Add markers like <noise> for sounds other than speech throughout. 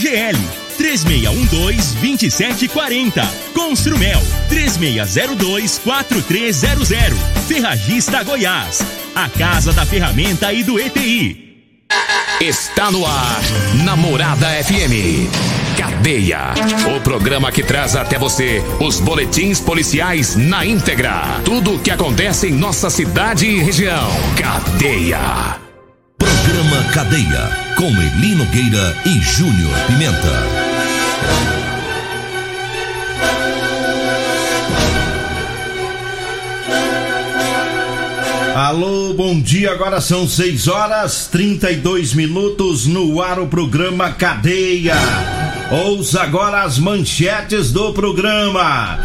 CL 3612-2740. Construmel 3602-4300. Ferragista Goiás. A Casa da Ferramenta e do ETI. Está no ar, Namorada FM. Cadeia. O programa que traz até você os boletins policiais na íntegra. Tudo o que acontece em nossa cidade e região. Cadeia. Programa Cadeia. Com Elino Gueira e Júnior Pimenta. Alô, bom dia. Agora são 6 horas 32 minutos no ar o programa Cadeia. Ouça agora as manchetes do programa.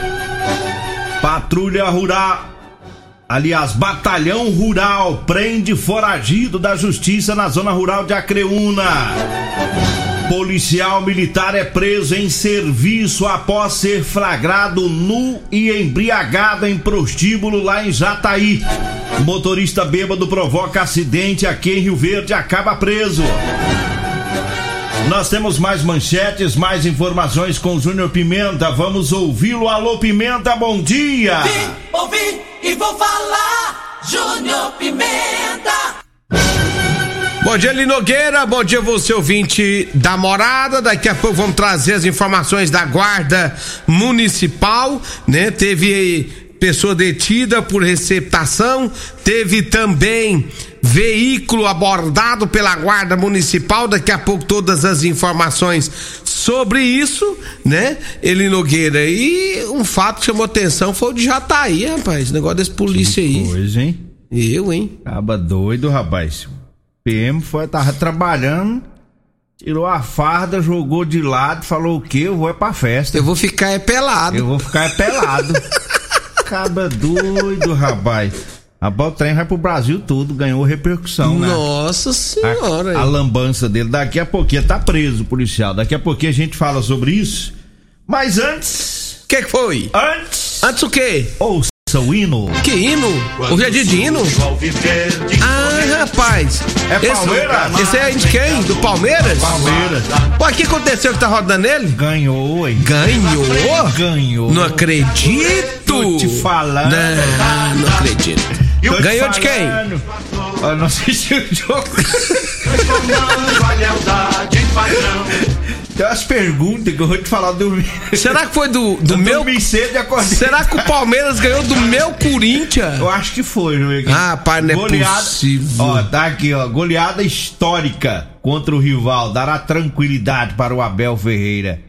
Patrulha Rural. Aliás, Batalhão Rural prende foragido da Justiça na zona rural de Acreúna. Policial militar é preso em serviço após ser flagrado nu e embriagado em prostíbulo lá em Jataí. Motorista bêbado provoca acidente aqui em Rio Verde e acaba preso. Nós temos mais manchetes, mais informações com Júnior Pimenta. Vamos ouvi-lo. Alô, Pimenta, bom dia! Vim, ouvi e vou falar. Júnior Pimenta. Bom dia, Linogueira. Bom dia, você ouvinte da morada. Daqui a pouco vamos trazer as informações da Guarda Municipal, né? Teve pessoa detida por receptação, teve também veículo abordado pela Guarda Municipal. Daqui a pouco todas as informações sobre isso, né? Ele Nogueira. E um fato que chamou atenção foi o de Jataí, rapaz. Negócio desse polícia que aí. Coisa, hein? Eu, hein? Acaba doido, rapaz. PM foi, tava trabalhando, tirou a farda, jogou de lado, falou o quê? Eu vou é pra festa. Eu vou ficar é pelado. Eu vou ficar é pelado. <laughs> Acaba doido, rapaz. A o trem vai pro Brasil tudo, ganhou repercussão, né? Nossa senhora. A, a lambança dele. Daqui a pouquinho tá preso o policial. Daqui a pouquinho a gente fala sobre isso. Mas antes. O que, que foi? Antes. Antes o quê? Ouça o hino. Que hino? Hoje é dia de hino? Ah, rapaz. É esse, Palmeiras? Esse é de quem? Do Palmeiras? Palmeiras. Pô, o que aconteceu que tá rodando ele? Ganhou, hein? Ganhou? Ganhou. Não acredito. Tô te falando. Não, não acredito. Tô Ganhou de quem? Eu não assisti o jogo. Tem umas perguntas que eu vou te falar do. Será que foi do, do Eu meu. cedo e. Será que o Palmeiras ganhou do meu Corinthians? Eu acho que foi, meu amigo. Ah, pai, não é goleada, possível. Ó, tá aqui, ó. Goleada histórica contra o rival. Dará tranquilidade para o Abel Ferreira.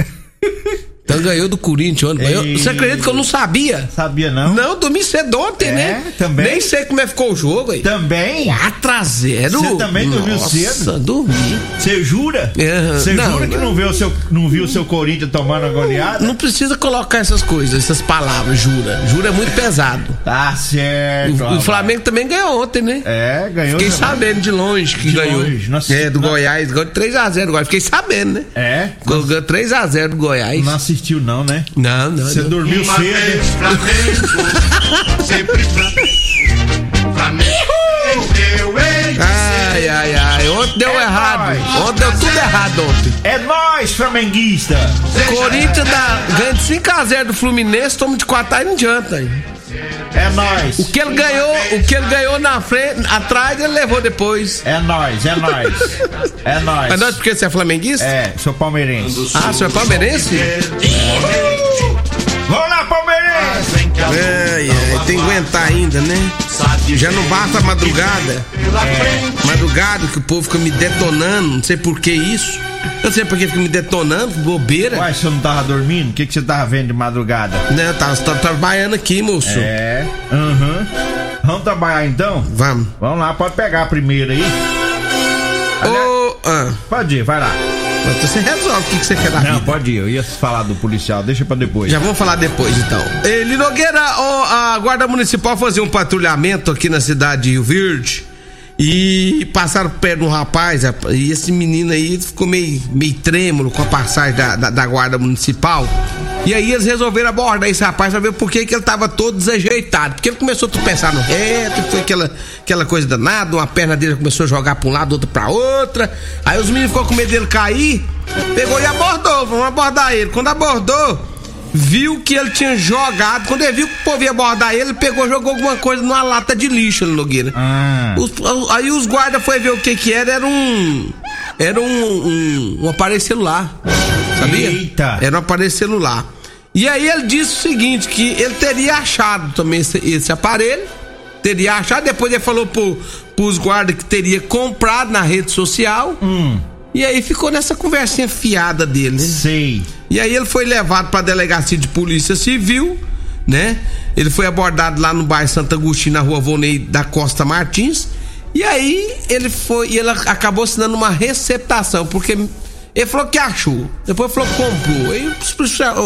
<laughs> Então ganhou do Corinthians ontem. Ei. Você acredita que eu não sabia? Sabia não? Não, dormi cedo ontem, É, né? também? Nem sei como é que ficou o jogo aí. Também? 4 a 0 Você também dormiu Nossa, cedo? dormi. Você jura? É, Você não, jura que não viu o seu, não viu o seu Corinthians tomando a goleada? Não precisa colocar essas coisas, essas palavras, jura. Jura é muito pesado. Tá certo. O, o. Flamengo também ganhou ontem, né? É, ganhou. Fiquei sabendo de longe que De ganhou. longe, assisti- é, do Goiás, ganhou de 3x0 do Goiás. Fiquei sabendo, né? É? Ganhou 3x0 do Goiás. Não assistiu não, né? Não, não. Você não. dormiu cedo. Ai, ai, ai. Ontem deu errado. nóis. Ontem deu tudo errado ontem. É nós, flamenguista. Corinthians dá, ganha de 5x0 do Fluminense, toma de 4 aí não adianta. aí. É nós. O que ele ganhou, o que ele ganhou na frente, atrás, ele levou depois. É nós, é nós. É nós. Mas nós porque você é flamenguista? É, sou palmeirense. Ah, você é palmeirense? Vamos lá, palmeirense! Ai, ai, tem que aguentar ainda, né? Já não basta a madrugada. Madrugada que o povo fica me detonando, não sei por que isso. Eu não sei por que fica me detonando, que bobeira. Uai, você não tava dormindo? O que, que você tava vendo de madrugada? Não, tá, você tá trabalhando aqui, moço. É. Aham. Vamos trabalhar então? Vamos. Vamos lá, pode pegar a primeira aí. Ô, ah, Pode ir, vai lá. Você resolve o que, que você quer da Não, vida. pode ir. Eu ia falar do policial, deixa pra depois. Já vamos falar depois, então. Ele Nogueira, a Guarda Municipal fazia um patrulhamento aqui na cidade de Rio Verde e passaram perto um rapaz, e esse menino aí ficou meio, meio trêmulo com a passagem da, da, da Guarda Municipal. E aí eles resolveram abordar esse rapaz pra ver por que, que ele tava todo desajeitado. Porque ele começou a tropeçar no reto, foi aquela, aquela coisa danada, uma perna dele começou a jogar pra um lado, outra pra outra. Aí os meninos ficou com medo dele cair, pegou e abordou, vamos abordar ele. Quando abordou, viu que ele tinha jogado. Quando ele viu que o povo ia abordar ele, ele pegou jogou alguma coisa numa lata de lixo no Nogueira. Ah. Os- aí os guardas foi ver o que que era, era um. Era um, um, um aparelho celular. Sabia? Eita. Era um aparelho celular. E aí ele disse o seguinte: que ele teria achado também esse, esse aparelho. Teria achado, depois ele falou pro, pros guardas que teria comprado na rede social. Hum. E aí ficou nessa conversinha fiada dele, né? Sei. E aí ele foi levado pra delegacia de polícia civil, né? Ele foi abordado lá no bairro Santo Agostinho, na rua Vonei da Costa Martins. E aí ele foi, e ele acabou assinando uma receptação, porque ele falou que achou. Depois falou que comprou. Aí,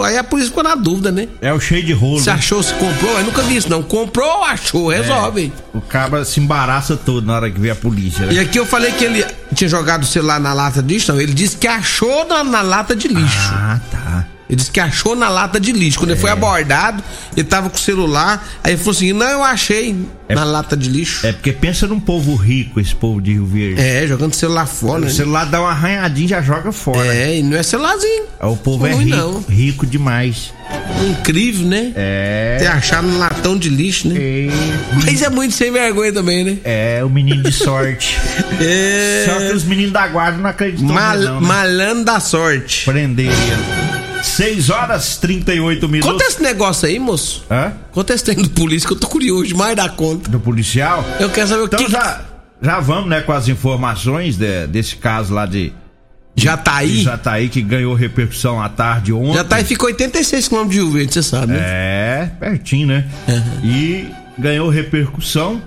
aí a polícia ficou na dúvida, né? É o cheio de rolo. Se né? achou, se comprou, eu nunca vi isso, não. Comprou ou achou, resolve. O cabra se embaraça todo na hora que vê a polícia, né? E aqui eu falei que ele tinha jogado o celular na lata de lixo, não. Ele disse que achou na, na lata de lixo. Ah, tá. Ele disse que achou na lata de lixo. Quando ele É. foi abordado, ele tava com o celular. Aí ele falou assim: Não, eu achei na lata de lixo. É porque pensa num povo rico, esse povo de Rio Verde. É, jogando celular fora, O né? celular dá uma arranhadinha e já joga fora. É, e não é celularzinho. O povo é rico, não. rico demais. Incrível, né? É. Ter achado no latão de lixo, né? É, Mas é muito sem vergonha também, né? é o menino de sorte. <laughs> É. Só que os meninos da guarda não acreditam Mal- não, né? Malandro da sorte. Prender ele. 6 horas 38 Conta minutos. esse negócio aí, moço. Hã? Conta esse trem do polícia que eu tô curioso demais da conta. Do policial? Eu quero saber o Então que. já, já vamos, né, com as informações de- desse caso lá de, Já tá de Jataí que ganhou repercussão à tarde ontem. Já tá aí, fica 86 km de Rio Verde, você sabe, né? É, pertinho, né? E ganhou repercussão.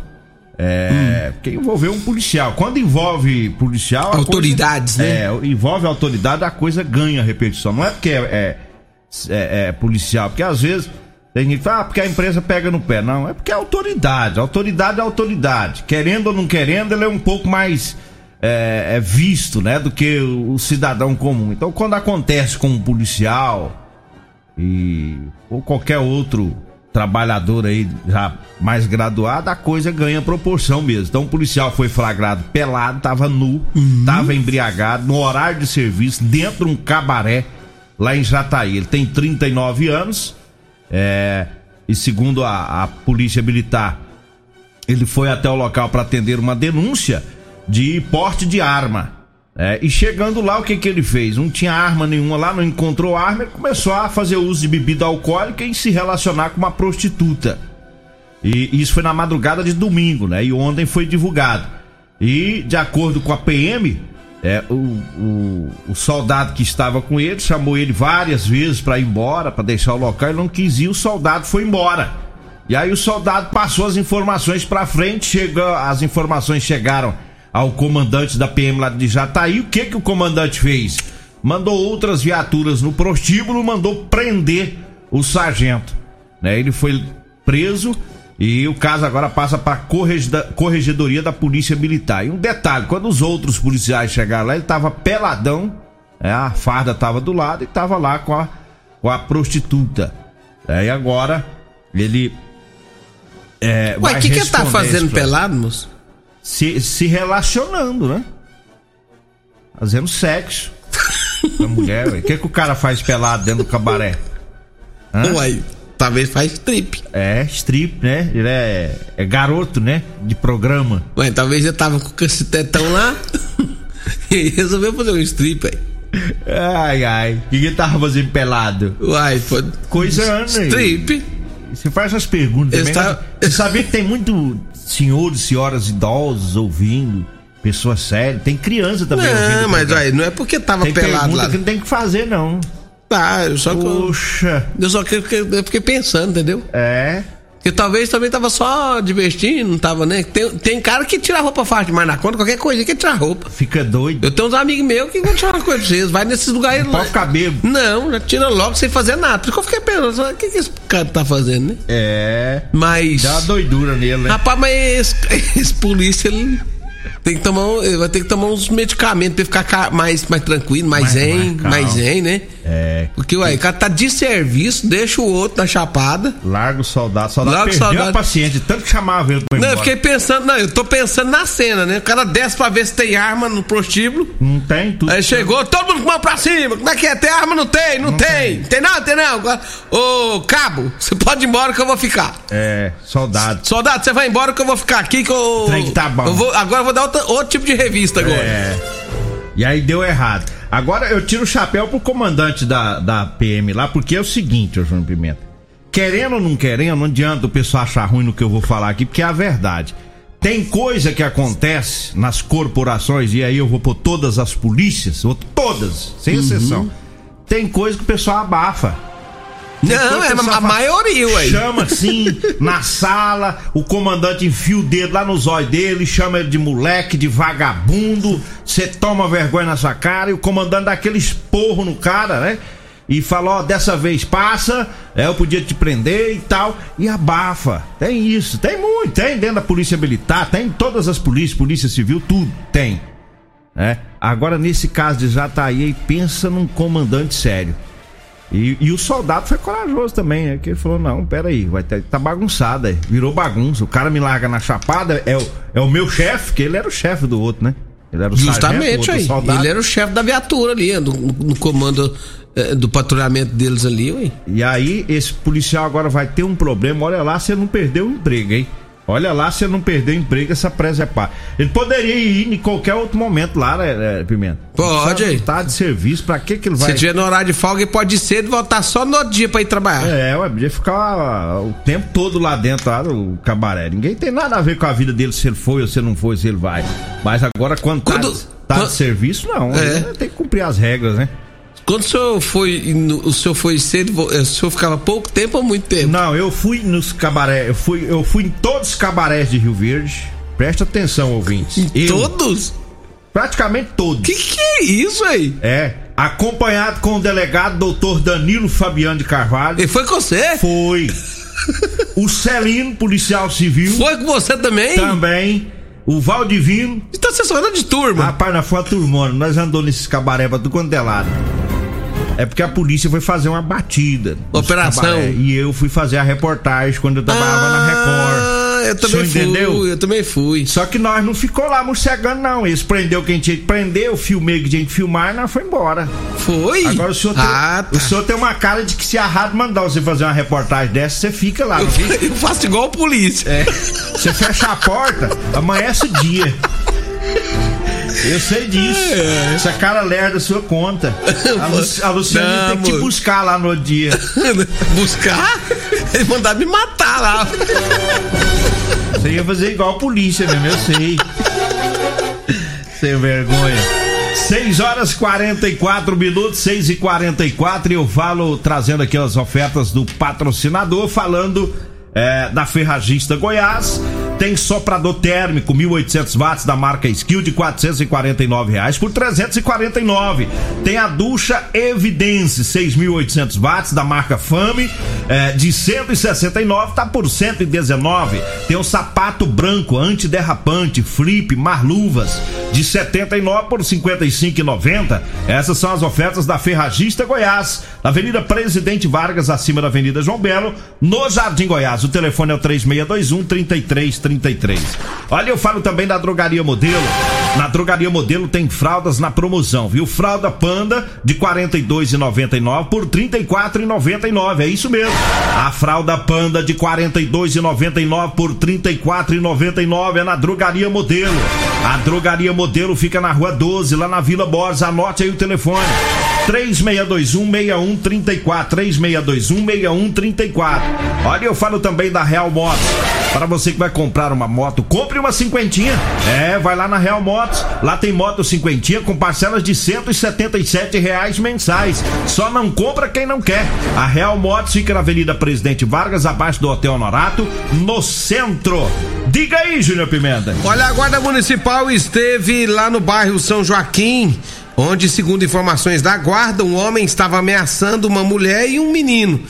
É, porque envolveu um policial. Quando envolve policial. Autoridades, coisa, né? É, envolve autoridade, a coisa ganha repercussão. Não é porque é, é, é- é policial, porque às vezes tem gente que fala, ah, porque a empresa pega no pé. Não, é porque é autoridade. Autoridade é autoridade. Querendo ou não querendo, ele é um pouco mais é, é visto, né? Do que o, o cidadão comum. Então, quando acontece com um policial e ou qualquer outro trabalhador aí já mais graduado, a coisa ganha proporção mesmo. Então o policial foi flagrado pelado, tava nu, tava embriagado, no horário de serviço, dentro de um cabaré lá em Jataí. Ele tem 39 anos, é, e segundo a, a polícia militar, ele foi até o local para atender uma denúncia de porte de arma. É, e chegando lá, o que que ele fez? Não tinha arma nenhuma lá, não encontrou arma, ele começou a fazer uso de bebida alcoólica e se relacionar com uma prostituta. E isso foi na madrugada de domingo, né? E ontem foi divulgado. E, de acordo com a PM, é, o, o, o soldado que estava com ele chamou ele várias vezes para ir embora, para deixar o local, ele não quis ir, o soldado foi embora. E aí o soldado passou as informações para frente, chegou, as informações chegaram ao comandante da PM lá de Jataí. O que que o comandante fez? Mandou outras viaturas no prostíbulo, mandou prender o sargento. Né? Ele foi preso e o caso agora passa para corregedoria da Polícia Militar. E um detalhe, quando os outros policiais chegaram lá, ele tava peladão, né? a farda tava do lado e tava lá com a, com a prostituta. É, e agora ele é, Ué, o que, que ele tá fazendo pelado, moço? Se, se relacionando, né? Fazendo sexo <laughs> com a mulher. O que, que o cara faz pelado dentro do cabaré? Hã? Uai, talvez faz trip. É strip, né? Ele é, é garoto, né? De programa. Ué, talvez ele tava com esse tetão lá <laughs> e resolveu fazer um strip aí. Ai, ai. O que, que ele tava fazendo pelado? Uai, foi. Coisando aí. Strip. Você faz essas perguntas também. tá- Você sabia que tem muito senhores e senhoras idosos ouvindo, pessoas sérias. Tem criança também. Não, mas aí, não é porque tava Tem pelado lá. que não tem que fazer, não. Tá, eu só Poxa. eu só que eu fiquei pensando, entendeu? É. Porque talvez também tava só divertindo, não tava, né? Tem, tem cara que tira a roupa fácil demais na conta, qualquer coisa que tira a roupa. Fica doido. Eu tenho uns amigos meus que vão tirar uma coisa pra vocês, vai nesses lugares lá. Pode ficar bêbado. Não, já tira logo sem fazer nada. Por isso que eu fiquei pensando, o que, que esse cara tá fazendo, né? É. Mas. Dá uma doidura nele, né? Rapaz, mas esse, <laughs> esse polícia, ele. Tem que tomar, um- vai ter que tomar uns medicamentos pra ficar ca- mais, mais tranquilo, mais, Mais- zen, mais mais zen, né? É. Porque, ué, o cara tá de serviço, deixa o outro na chapada. Larga o soldado. Soldado Larga o perdeu soldado. a paciente, tanto que chamava ele pra ir Não, eu embora. fiquei pensando, não, eu tô pensando na cena, né? O cara desce pra ver se tem arma no prostíbulo. Não tem tudo. Aí chegou, todo mundo com a mão pra cima. Como é que é? Tem arma? Não tem, não, tem. Tem não, tem não. Ô, cabo, <laughs> você pode ir embora que eu vou ficar. É, soldado. Soldado, você vai embora que eu vou ficar aqui que eu. Trem que tá bom. eu vou- agora eu vou dar outra- outro tipo de revista agora. É. E aí deu errado. Agora eu tiro o chapéu pro comandante da, da PM lá, porque é o seguinte, ô João Pimenta. Querendo ou não querendo, não adianta o pessoal achar ruim no que eu vou falar aqui, porque é a verdade. Tem coisa que acontece nas corporações, e aí eu vou pôr todas as polícias, todas, sem exceção. Tem coisa que o pessoal abafa. Não, é a maioria, ué. Chama assim, na sala, o comandante enfia o dedo lá no zóio dele, chama ele de moleque, de vagabundo, você toma vergonha na sua cara e o comandante dá aquele esporro no cara, né? E fala, ó, dessa vez passa, é, eu podia te prender e tal, e abafa. Tem isso, tem muito, tem dentro da polícia militar, tem em todas as polícias, polícia civil, tudo, tem. né? Agora, nesse caso de Jataí, aí pensa num comandante sério. E, e o soldado foi corajoso também, né? Que ele falou: não, peraí, vai ter, tá bagunçado, aí. virou bagunça. O cara me larga na chapada, é o, é o meu chefe, que ele era o chefe do outro, né? Ele era o sargento, Justamente outro aí. soldado. Ele era o chefe da viatura ali, no, no comando eh, do patrulhamento deles ali, ué. E aí, esse policial agora vai ter um problema. Olha lá, você não perdeu o emprego, hein? Olha lá, você não perdeu o emprego, essa presa é pá. Ele poderia ir em qualquer outro momento lá, né, né, Pimenta? Pode. Tá de serviço, pra que que ele vai. Se tiver no horário de folga, ele pode ser de voltar só no outro dia pra ir trabalhar. É, ué, podia ficar o tempo todo lá dentro, lá no cabaré. Ninguém tem nada a ver com a vida dele, se ele foi ou se ele não foi, se ele vai. Mas agora, quando, tá, Quando- tá quando- de serviço, não. É. Ele Tem que cumprir as regras, né? Quando o senhor foi. no- O senhor foi cedo, vo- o senhor ficava pouco tempo ou muito tempo? Não, eu fui nos cabaré, eu fui, eu fui em todos os cabarés de Rio Verde. Presta atenção, ouvintes. Em Eu, todos? Praticamente todos. Que que é isso aí? É, acompanhado com o delegado doutor Danilo Fabiano de Carvalho. Ele foi com você? Foi. <laughs> o Celino, policial civil. Foi com você também? Também. O Valdivino. Então você só anda de turma. Rapaz, nós fomos turmando, nós andamos nesses cabaré pra tudo quanto é lado. É porque a polícia foi fazer uma batida. Operação. cabaré, E eu fui fazer a reportagem quando eu trabalhava na Record. Ah, eu também senhor fui. entendeu? Eu também fui. Só que nós não ficou lá morcegando, não. Eles prendeu quem tinha que prender, eu filmei que tinha que filmar e nós foi embora. Foi? Agora o senhor, tem, Ah, tá. o senhor tem uma cara de que se a rádio mandar você fazer uma reportagem dessa, você fica lá. Eu, fica? eu faço igual a polícia. É. Você fecha a porta, amanhece o dia. Eu sei disso. É. Essa cara lerda sua conta. A, Lu, a Luciana tem que te buscar lá no dia. <laughs> Buscar? Ele mandar me matar lá. Você ia fazer igual a polícia mesmo, eu sei. Sem vergonha. 6 horas 44 minutos, 6 e 44 e eu falo, trazendo aqui as ofertas do patrocinador, falando é, da Ferragista Goiás. Tem soprador térmico 1800 watts da marca Skill de 449 reais por 349. Tem a ducha Evidence 6800 watts da marca Fame é, de 169 tá por 119. Tem o sapato branco antiderrapante Flip Marluvas de 79 por 55,90. Essas são as ofertas da Ferragista Goiás, na Avenida Presidente Vargas, acima da Avenida João Belo, no Jardim Goiás. O telefone é o 3621 3333. Olha, eu falo também da Drogaria Modelo. Na Drogaria Modelo tem fraldas na promoção, viu? Fralda Panda de R$ 42,99 por R$ 34,99. É isso mesmo. A fralda Panda de R$ 42,99 por R$ 34,99 é na Drogaria Modelo. A Drogaria Modelo fica na Rua 12, lá na Vila Borges. Anote aí o telefone. 3621-6134. 3621-6134. Olha, eu falo também da Real Motos. Para você que vai comprar uma moto, compre uma cinquentinha. É, vai lá na Real Motos. Lá tem moto cinquentinha com parcelas de 177 reais mensais. Só não compra quem não quer. A Real Motos fica na Avenida Presidente Vargas, abaixo do Hotel Honorato, no centro. Diga aí, Júnior Pimenta. Olha, a Guarda Municipal esteve lá no bairro São Joaquim, onde, segundo informações da Guarda, um homem estava ameaçando uma mulher e um menino.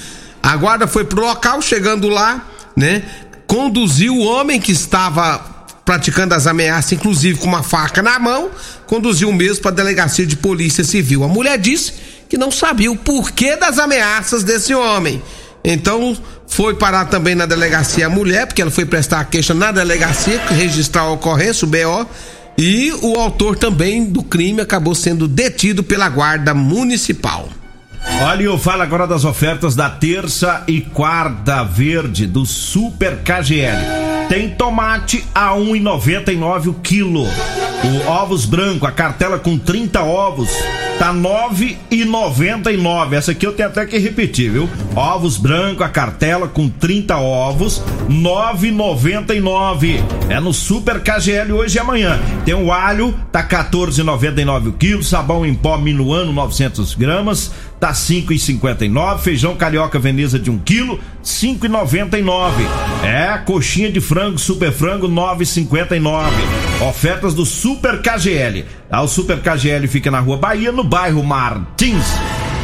A Guarda foi pro local, chegando lá, né? Conduziu o homem que estava praticando as ameaças, inclusive com uma faca na mão, conduziu o mesmo para a delegacia de polícia civil. A mulher disse que não sabia o porquê das ameaças desse homem. Então foi parar também na delegacia a mulher, porque ela foi prestar a queixa na delegacia, registrar a ocorrência, o BO, e o autor também do crime acabou sendo detido pela guarda municipal. Olha, eu falo agora das ofertas da terça e quarta verde do Super KGL. Tem tomate a 1,99 o quilo. O ovos branco, a cartela com 30 ovos, tá 9,99. Essa aqui eu tenho até que repetir, viu? Ovos branco, a cartela com 30 ovos, 9,99. É no Super KGL hoje e amanhã. Tem o alho, tá 14,99 o quilo, sabão em pó minuano 900 gramas, tá 5,59. Feijão carioca Veneza de 1 quilo, 5,99. É, coxinha de frango, super frango, 9,59. Ofertas do Super KGL. Ah, o Super KGL fica na Rua Bahia, no bairro Martins.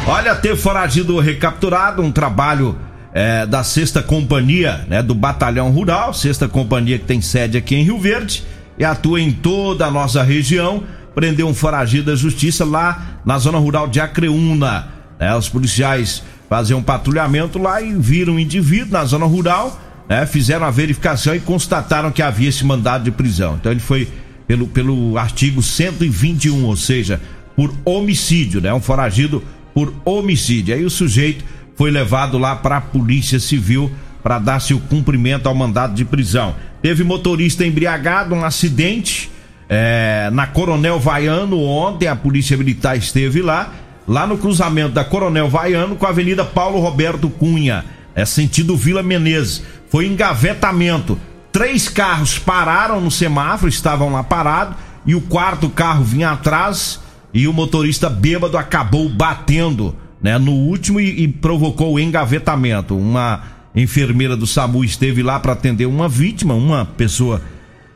Olha, ter foragido recapturado, um trabalho é, da sexta companhia, né, do Batalhão Rural, sexta companhia que tem sede aqui em Rio Verde e atua em toda a nossa região. Prendeu um foragido da justiça lá na zona rural de Acreúna. Né? Os policiais faziam um patrulhamento lá e viram um indivíduo na zona rural, né? fizeram a verificação e constataram que havia esse mandado de prisão. Então ele foi pelo, pelo artigo 121, ou seja, por homicídio, né? Um foragido por homicídio. Aí o sujeito foi levado lá para a Polícia Civil para dar seu cumprimento ao mandado de prisão. Teve motorista embriagado, um acidente é, na Coronel Vaiano ontem, a Polícia Militar esteve lá lá no cruzamento da Coronel Vaiano com a Avenida Paulo Roberto Cunha, é sentido Vila Menezes. Foi engavetamento. Três carros pararam no semáforo, estavam lá parados, e o quarto carro vinha atrás e o motorista bêbado acabou batendo, né, no último e, e provocou o engavetamento. Uma enfermeira do SAMU esteve lá para atender uma vítima, uma pessoa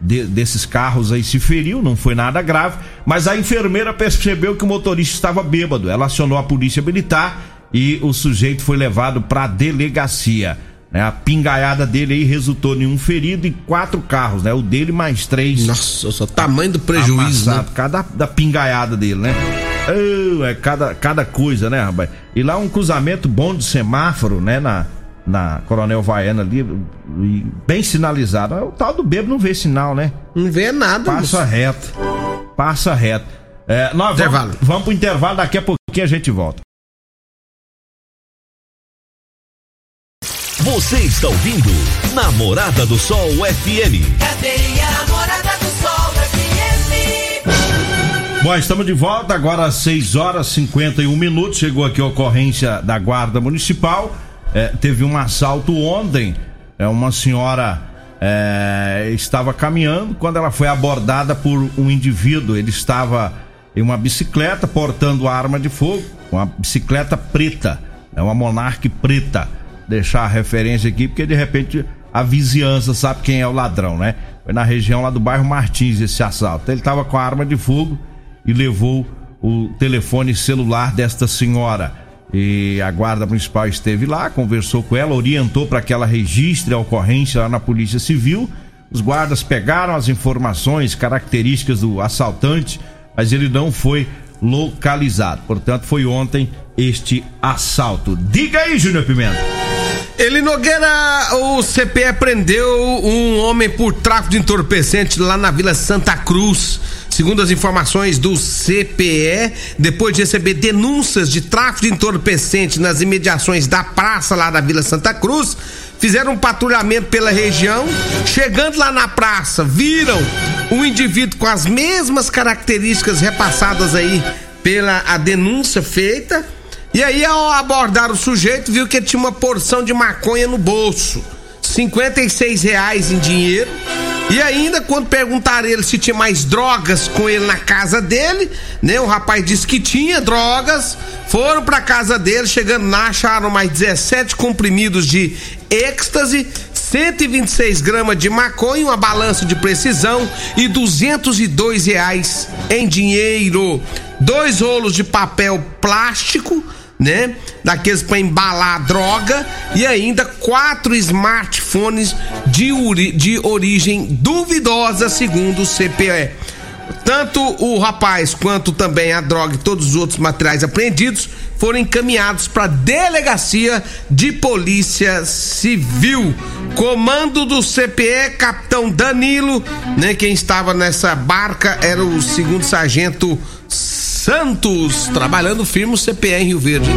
de, desses carros aí se feriu, não foi nada grave, mas a enfermeira percebeu que o motorista estava bêbado. Ela acionou a polícia militar e o sujeito foi levado para a delegacia. Né? A pingaiada dele aí resultou em um ferido e quatro carros, né? O dele mais três. Nossa, só tamanho do prejuízo, né? Cada da pingaiada dele, né? Oh, é cada, cada coisa, né, rapaz? E lá um cruzamento bom de semáforo, né? Na, na Coronel Vaiana ali, bem sinalizado. O tal do bebo não vê sinal, né? Não vê nada. Passa moço. reto. Passa reto. É, nós intervalo. Vamos, vamos pro intervalo, daqui a pouquinho a gente volta. Você está ouvindo Namorada do Sol FM. Cadê a Namorada do Sol FM? Bom, estamos de volta agora às 6 horas e 51 minutos. Chegou aqui a ocorrência da Guarda Municipal é, teve um assalto ontem. É, uma senhora é, estava caminhando quando ela foi abordada por um indivíduo. Ele estava em uma bicicleta portando arma de fogo, uma bicicleta preta, é uma Monarch preta. Deixar a referência aqui, porque de repente a vizinhança sabe quem é o ladrão, né? Foi na região lá do bairro Martins esse assalto. Ele estava com a arma de fogo e levou o telefone celular desta senhora. E a guarda municipal esteve lá, conversou com ela, orientou para que ela registre a ocorrência lá na Polícia Civil. Os guardas pegaram as informações, características do assaltante, mas ele não foi localizado. Portanto, foi ontem este assalto. Diga aí, Júnior Pimenta. Ele Nogueira, o CPE prendeu um homem por tráfico de entorpecente lá na Vila Santa Cruz. Segundo as informações do CPE, depois de receber denúncias de tráfico de entorpecente nas imediações da praça lá da Vila Santa Cruz, fizeram um patrulhamento pela região. Chegando lá na praça, viram um indivíduo com as mesmas características repassadas aí pela a denúncia feita e aí, ao abordar o sujeito, viu que tinha uma porção de maconha no bolso. 56 reais em dinheiro. E ainda, quando perguntaram ele se tinha mais drogas com ele na casa dele, né? O rapaz disse que tinha drogas. Foram pra casa dele, chegando lá, acharam mais 17 comprimidos de êxtase, 126 gramas de maconha, uma balança de precisão e 202 reais em dinheiro. Dois rolos de papel plástico né? Daqueles para embalar a droga e ainda quatro smartphones de, de origem duvidosa, segundo o CPE. Tanto o rapaz quanto também a droga e todos os outros materiais apreendidos foram encaminhados para a delegacia de polícia civil. Comando do CPE, capitão Danilo, né? Quem estava nessa barca era o segundo sargento Santos, trabalhando firme o CPE em Rio Verde.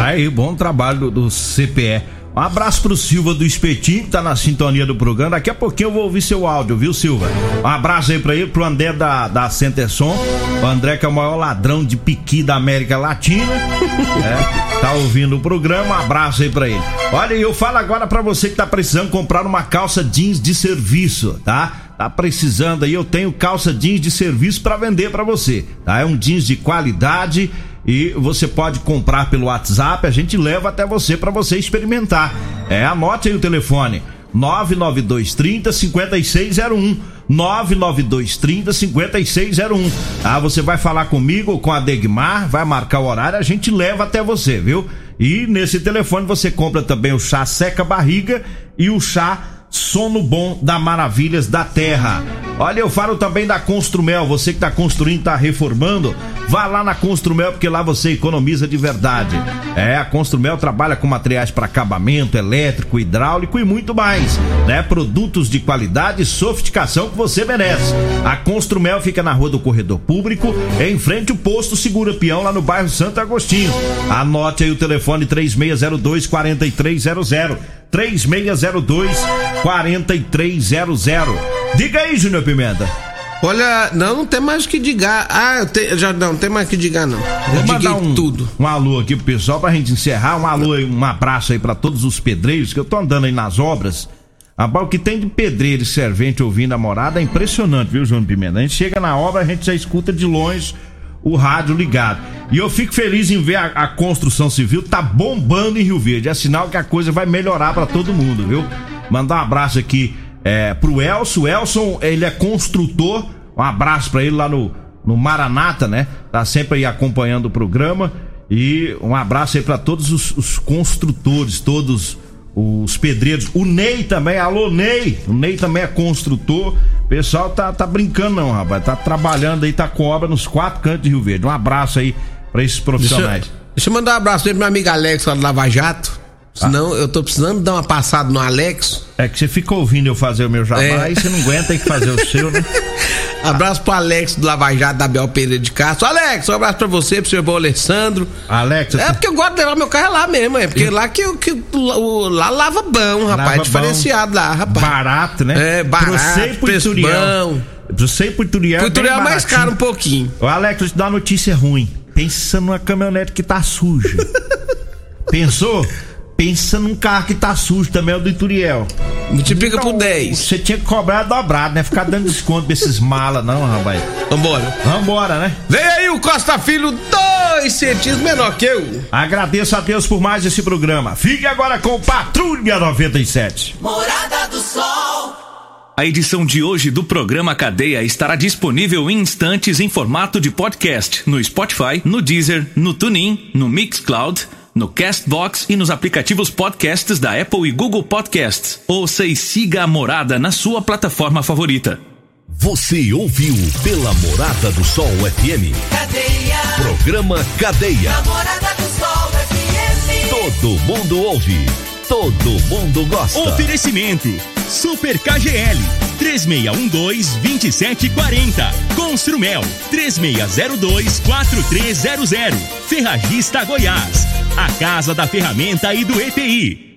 Aí, bom trabalho do CPE. Um abraço pro Silva do Espetinho, que tá na sintonia do programa. Daqui a pouquinho eu vou ouvir seu áudio, viu, Silva? Um abraço aí pra ele, pro André da, da Centerson. O André, que é o maior ladrão de piqui da América Latina. <laughs> É, tá ouvindo o programa. Um abraço aí pra ele. Olha, eu falo agora pra você que tá precisando comprar uma calça jeans de serviço, tá? Tá precisando aí, eu tenho calça jeans de serviço para vender para você, tá? É um jeans de qualidade e você pode comprar pelo WhatsApp, a gente leva até você para você experimentar. É, anote aí o telefone: 99230 5601. 99230 5601. Ah, você vai falar comigo com a Degmar, vai marcar o horário, a gente leva até você, viu? E nesse telefone você compra também o chá seca barriga e o chá sono bom da Maravilhas da Terra. Olha, eu falo também da Construmel, você que está construindo, está reformando, vá lá na Construmel porque lá você economiza de verdade. É, a Construmel trabalha com materiais para acabamento, elétrico, hidráulico e muito mais, né? Produtos de qualidade e sofisticação que você merece. A Construmel fica na Rua do Corredor Público, em frente ao posto Segura Peão lá no bairro Santo Agostinho. Anote aí o telefone 3602 4300. 3602 4300. Diga aí, Júnior Pimenta. Olha, não, não tem mais o que digar. Ah, te, já não, não tem mais o que digar, não. Vou mandar um, tudo. Um alô aqui pro pessoal pra gente encerrar. Um alô um abraço aí pra todos os pedreiros que eu tô andando aí nas obras. o que tem de pedreiro e servente ouvindo a morada é impressionante, viu, João Pimenta? A gente chega na obra, a gente já escuta de longe o rádio ligado. E eu fico feliz em ver a, a, construção civil tá bombando em Rio Verde. É sinal que a coisa vai melhorar para todo mundo, viu? Mandar um abraço aqui é, pro Elson. O Elson, ele é construtor. Um abraço para ele lá no, no Maranata, né? Tá sempre aí acompanhando o programa. E um abraço aí para todos os, os construtores, todos os pedreiros. O Ney também, alô Ney. O Ney também é construtor. O pessoal tá, tá brincando, não, rapaz. Tá trabalhando aí, tá com obra nos quatro cantos de Rio Verde. Um abraço aí pra esses profissionais. Deixa, deixa eu mandar um abraço aí pro meu amigo Alex lá do Lava Jato. Senão ah. eu tô precisando dar uma passada no Alex. É que você fica ouvindo eu fazer o meu jabá é. e você não aguenta que fazer o <laughs> seu, né? Abraço pro Alex do Lava Jato da Bel Pereira de Castro. Alex, um abraço pra você, pro seu irmão Alessandro. Alex, É porque eu gosto de levar meu carro lá mesmo, é porque lá que, que o, lá lava bom, rapaz. Lava diferenciado bom, lá, rapaz. Barato, né? É, barato. Bom. Pro você e pro Ituriel. Pro Ituriel é mais caro um pouquinho. Ô, Alex, vou te dar uma notícia ruim. Pensa numa caminhonete que tá suja. <laughs> Pensou? Pensa num carro que tá sujo também, é o do Ituriel. Multiplica então, por 10. Você tinha que cobrar dobrado, né? Ficar dando desconto pra esses malas, não, rapaz. Vambora. Vambora, né? Vem aí o Costa Filho, dois centímetros menor que eu. Agradeço a Deus por mais esse programa. Fique agora com Patrulha 97. Morada do Sol. A edição de hoje do programa Cadeia estará disponível em instantes em formato de podcast no Spotify, no Deezer, no TuneIn, no Mixcloud no Castbox e nos aplicativos podcasts da Apple e Google Podcasts. Ouça e siga a Morada na sua plataforma favorita. Você ouviu pela Morada do Sol FM. Cadeia. Programa Cadeia. Morada do Sol FM. Todo mundo ouve. Todo mundo gosta. Oferecimento. Super KGL 3612-2740. Construmel 3602-4300. Ferragista Goiás. A Casa da Ferramenta e do ETI.